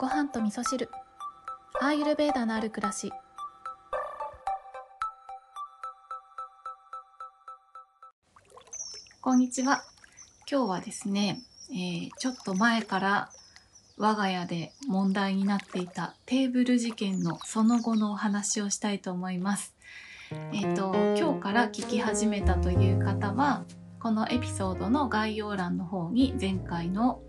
ご飯と味噌汁。アーユルベーダのある暮らし。こんにちは。今日はですね、えーちょっと前から我が家で問題になっていたテーブル事件のその後のお話をしたいと思います。えっ、と今日から聞き始めたという方はこのエピソードの概要欄の方に前回の、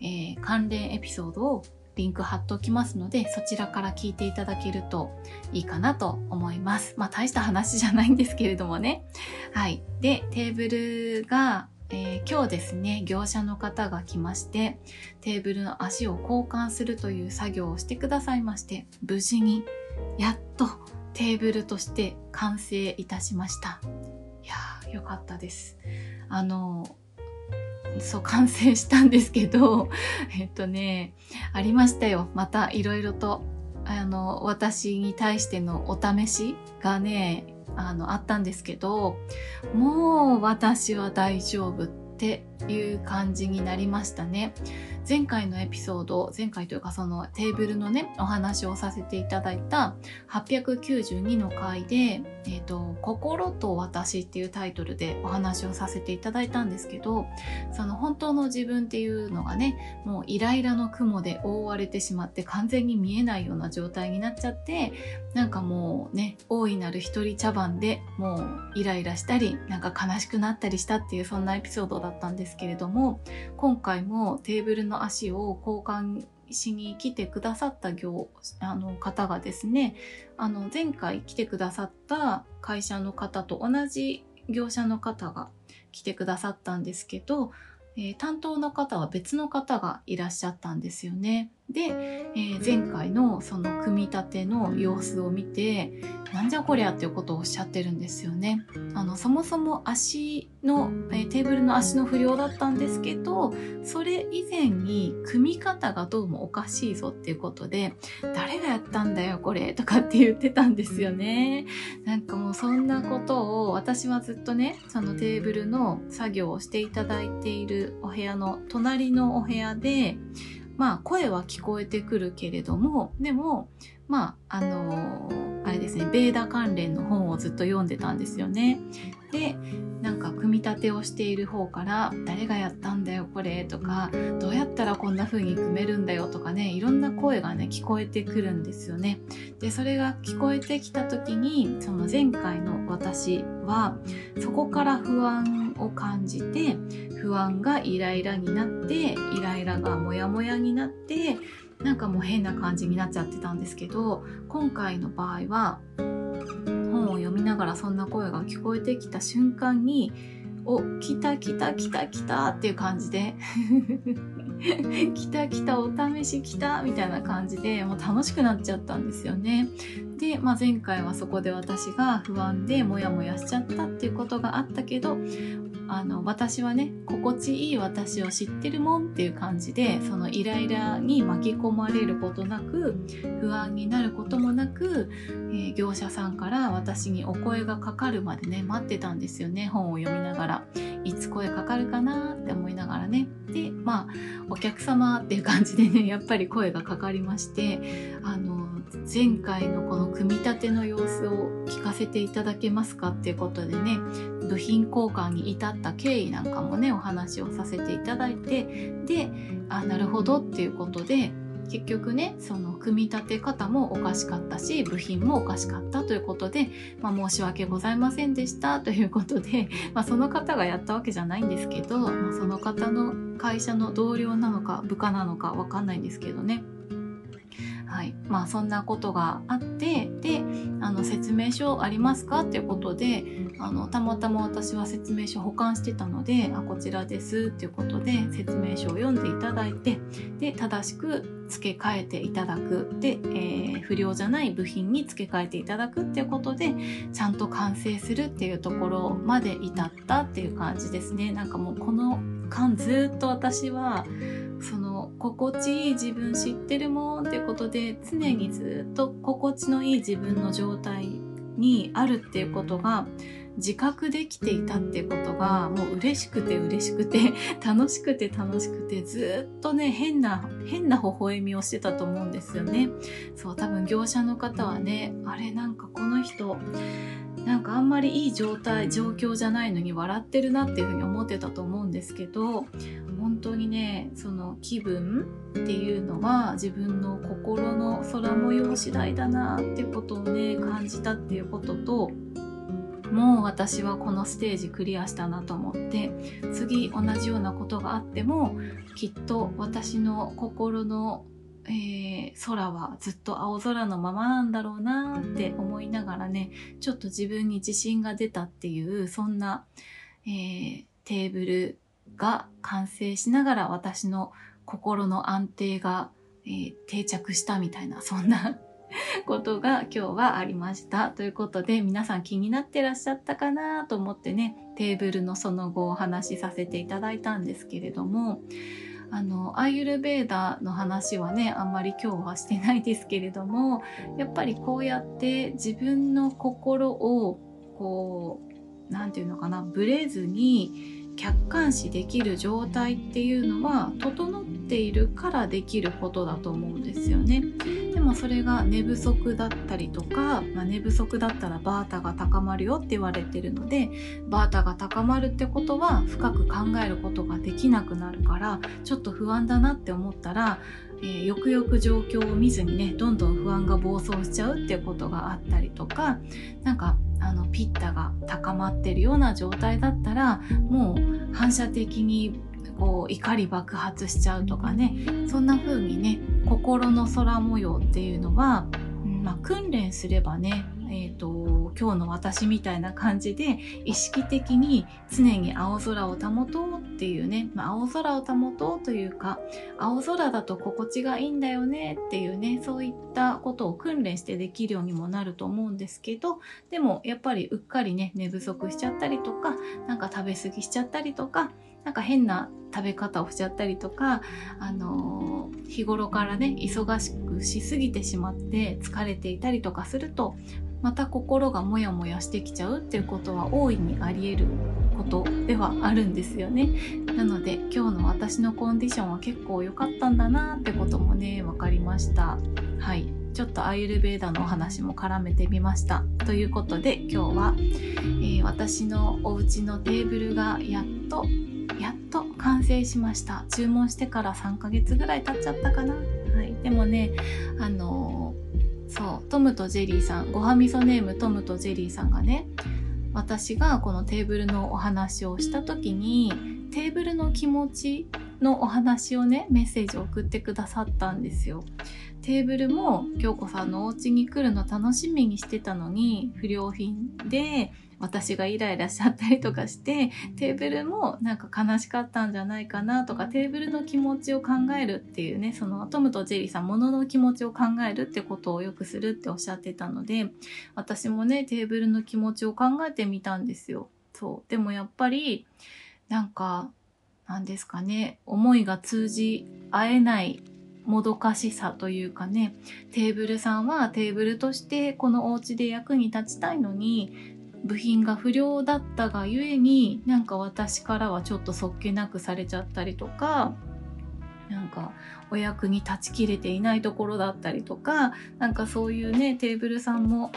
えー関連エピソードをリンク貼っておきますのでそちらから聞いていただけるといいかなと思います。まあ大した話じゃないんですけれどもね。はい。で、テーブルが、えー今日ですね、業者の方が来まして、テーブルの足を交換するという作業をしてくださいまして、無事にやっとテーブルとして完成いたしました。いやー、よかったです。あの、そう、完成したんですけど、えっとね、ありましたよ。またいろいろと、あの、私に対してのお試しがね、あの、あったんですけど、もう私は大丈夫っていう感じになりましたね。前回のエピソード、前回というかそのテーブルのね、お話をさせていただいた892の回で、えっ、と、心と私っていうタイトルでお話をさせていただいたんですけど、その本当の自分っていうのがね、もうイライラの雲で覆われてしまって完全に見えないような状態になっちゃって、なんかもうね、大いなる一人茶番でもうイライラしたり、なんか悲しくなったりしたっていうそんなエピソードだったんですけれども、今回もテーブルの足を交換しに来てくださった業あの方がですね、あの前回来てくださった会社の方と同じ業者の方が来てくださったんですけど、えー担当の方は別の方がいらっしゃったんですよね。で、えー前回のその組み立ての様子を見て、なんじゃこりゃっていうことをおっしゃってるんですよね。あの、そもそも足の、えーテーブルの足の不良だったんですけど、それ以前に組み方がどうもおかしいぞっていうことで、誰がやったんだよこれとかって言ってたんですよね。なんかもうそんなことを私はずっとね、そのテーブルの作業をしていただいているお部屋の隣のお部屋で、まあ声は聞こえてくるけれども、でも、まあ、あのーあれですね、ベーダ関連の本をずっと読んでたんですよね。で、なんか組み立てをしている方から、誰がやったんだよこれとか、どうやったらこんな風に組めるんだよとかね、いろんな声がね、聞こえてくるんですよね。で、それが聞こえてきた時に、その前回の私は、そこから不安を感じて、不安がイライラになって、イライラがモヤモヤになって、なんかもう変な感じになっちゃってたんですけど、今回の場合は、本を読みながらそんな声が聞こえてきた瞬間に、お、来た来た来た来たっていう感じで、来た来たお試し来たみたいな感じでもう楽しくなっちゃったんですよね。で、まあ、前回はそこで私が不安でモヤモヤしちゃったっていうことがあったけどあの私はね心地いい私を知ってるもんっていう感じでそのイライラに巻き込まれることなく不安になることもなく、えー業者さんから私にお声がかかるまでね待ってたんですよね本を読みながら。いつ声かかるかなって思いながらね。でまあお客様っていう感じでねやっぱり声がかかりましてあの前回のこの組み立ての様子を聞かせていただけますかっていうことでね部品交換に至った経緯なんかもねお話をさせていただいてであなるほどっていうことで結局ねその組み立て方もおかしかったし部品もおかしかったということで、まあ、申し訳ございませんでした ということで、まあ、その方がやったわけじゃないんですけど、まあ、その方の会社の同僚なのか部下なのかわかんないんですけどね。はい、まあそんなことがあってであの説明書ありますかっていうことであのたまたま私は説明書保管してたのであこちらですっていうことで説明書を読んでいただいてで正しく付け替えていただく。で、えー不良じゃない部品に付け替えていただくっていうことでちゃんと完成するっていうところまで至ったっていう感じですね。なんかもうこの間ずっと私はその心地いい自分知ってるもんってことで常にずっと心地のいい自分の状態にあるっていうことが自覚できていたっていうことがもう嬉しくて嬉しくて 楽しくて楽しくてずっとね変な変な微笑みをしてたと思うんですよね。そう多分業者の方はねあれなんかこの人なんかあんまりいい状態状況じゃないのに笑ってるなっていうふうに思ってたと思うんですけど本当にねその気分っていうのは自分の心の空模様次第だなってことをね感じたっていうことともう私はこのステージクリアしたなと思って次同じようなことがあってもきっと私の心のえー、空はずっと青空のままなんだろうなって思いながらねちょっと自分に自信が出たっていうそんな、えー、テーブルが完成しながら私の心の安定が、えー、定着したみたいなそんな ことが今日はありました。ということで皆さん気になってらっしゃったかなと思ってねテーブルのその後お話しさせていただいたんですけれどもあのアーユルベーダの話はねあんまり今日はしてないですけれどもやっぱりこうやって自分の心をこう何て言うのかなブレずに客観視できる状態っていうのは整っているからできることだと思うんですよね。でもそれが寝不足だったりとか、まあ、寝不足だったらバータが高まるよって言われてるのでバータが高まるってことは深く考えることができなくなるからちょっと不安だなって思ったら、えー、よくよく状況を見ずにねどんどん不安が暴走しちゃうっていうことがあったりとかなんかあのピッタが高まってるような状態だったらもう反射的にこう怒り爆発しちゃうとかねそんな風にね心の空模様っていうのは、まあ、訓練すればねえーと、今日の私みたいな感じで意識的に常に青空を保とうっていうね、まあ、青空を保とうというか青空だと心地がいいんだよねっていうねそういったことを訓練してできるようにもなると思うんですけどでもやっぱりうっかりね寝不足しちゃったりとかなんか食べ過ぎしちゃったりとかなんか変な食べ方をしちゃったりとか、あのー、日頃からね忙しくしすぎてしまって疲れていたりとかするとまた心がモヤモヤしてきちゃうっていうことは大いにあり得ることではあるんですよね。なので今日の私のコンディションは結構良かったんだなってこともね分かりました。はい。ちょっとアイルベーダのお話も絡めてみました。ということで今日は、えー、私のお家のテーブルがやっとやっと完成しました。注文してから3ヶ月ぐらい経っちゃったかな、はい、でもねあのそうトムとジェリーさんごはみそネームトムとジェリーさんがね私がこのテーブルのお話をした時にテーブルの気持ちのお話をねメッセージを送ってくださったんですよ。テーブルも京子さんのお家に来るの楽しみにしてたのに不良品で私がイライラしちゃったりとかしてテーブルもなんか悲しかったんじゃないかなとかテーブルの気持ちを考えるっていうねそのトムとジェリーさんものの気持ちを考えるってことをよくするっておっしゃってたので私もねテーブルの気持ちを考えてみたんですよ。そうでもやっぱりなんかなんですかね。思いが通じ合えないもどかしさというかね。テーブルさんはテーブルとしてこのお家で役に立ちたいのに部品が不良だったがゆえになんか私からはちょっとそっけなくされちゃったりとかなんかお役に立ちきれていないところだったりとかなんかそういうねテーブルさんも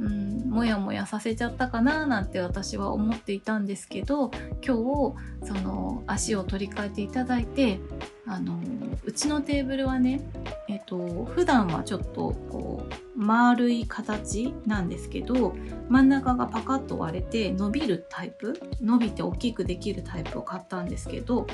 うん、モヤモヤさせちゃったかななんて私は思っていたんですけど今日その足を取り替えていただいてあのうちのテーブルはね、えっと普段はちょっとこう丸い形なんですけど真ん中がパカッと割れて伸びるタイプ伸びて大きくできるタイプを買ったんですけど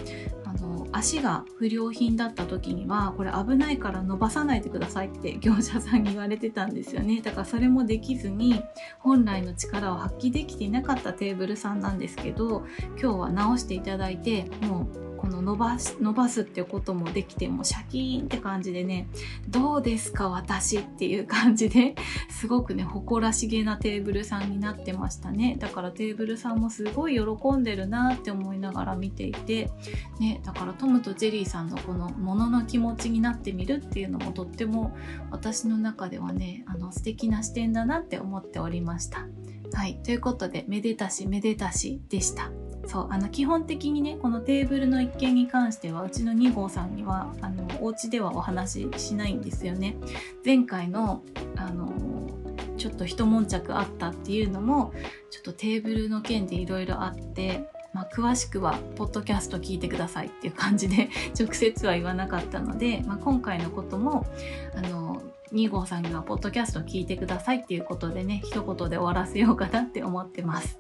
あの足が不良品だった時にはこれ危ないから伸ばさないでくださいって業者さんに言われてたんですよね。だからそれもできずに本来の力を発揮できていなかったテーブルさんなんですけど今日は直していただいてもうこの伸ばす伸ばすっていうこともできてもシャキーンって感じでねどうですか私っていう感じですごくね誇らしげなテーブルさんになってましたねだからテーブルさんもすごい喜んでるなって思いながら見ていてねだからトムとジェリーさんのこのものの気持ちになってみるっていうのもとっても私の中ではねあの素敵な視点だなって思っておりましたはい。ということで、めでたしめでたしでした。そう、あの、基本的にね、このテーブルの一件に関しては、うちの2号さんには、あの、お家ではお話ししないんですよね。前回の、あの、ちょっと一悶着あったっていうのも、ちょっとテーブルの件でいろいろあって、まあ、詳しくは、ポッドキャスト聞いてくださいっていう感じで、直接は言わなかったので、まあ、今回のことも、あの、2号さんにはポッドキャスト聞いてくださいっていうことでね、一言で終わらせようかなって思ってます。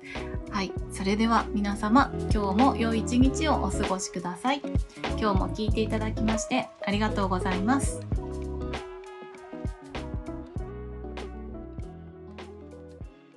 はい。それでは皆様、今日も良い一日をお過ごしください。今日も聞いていただきましてありがとうございます。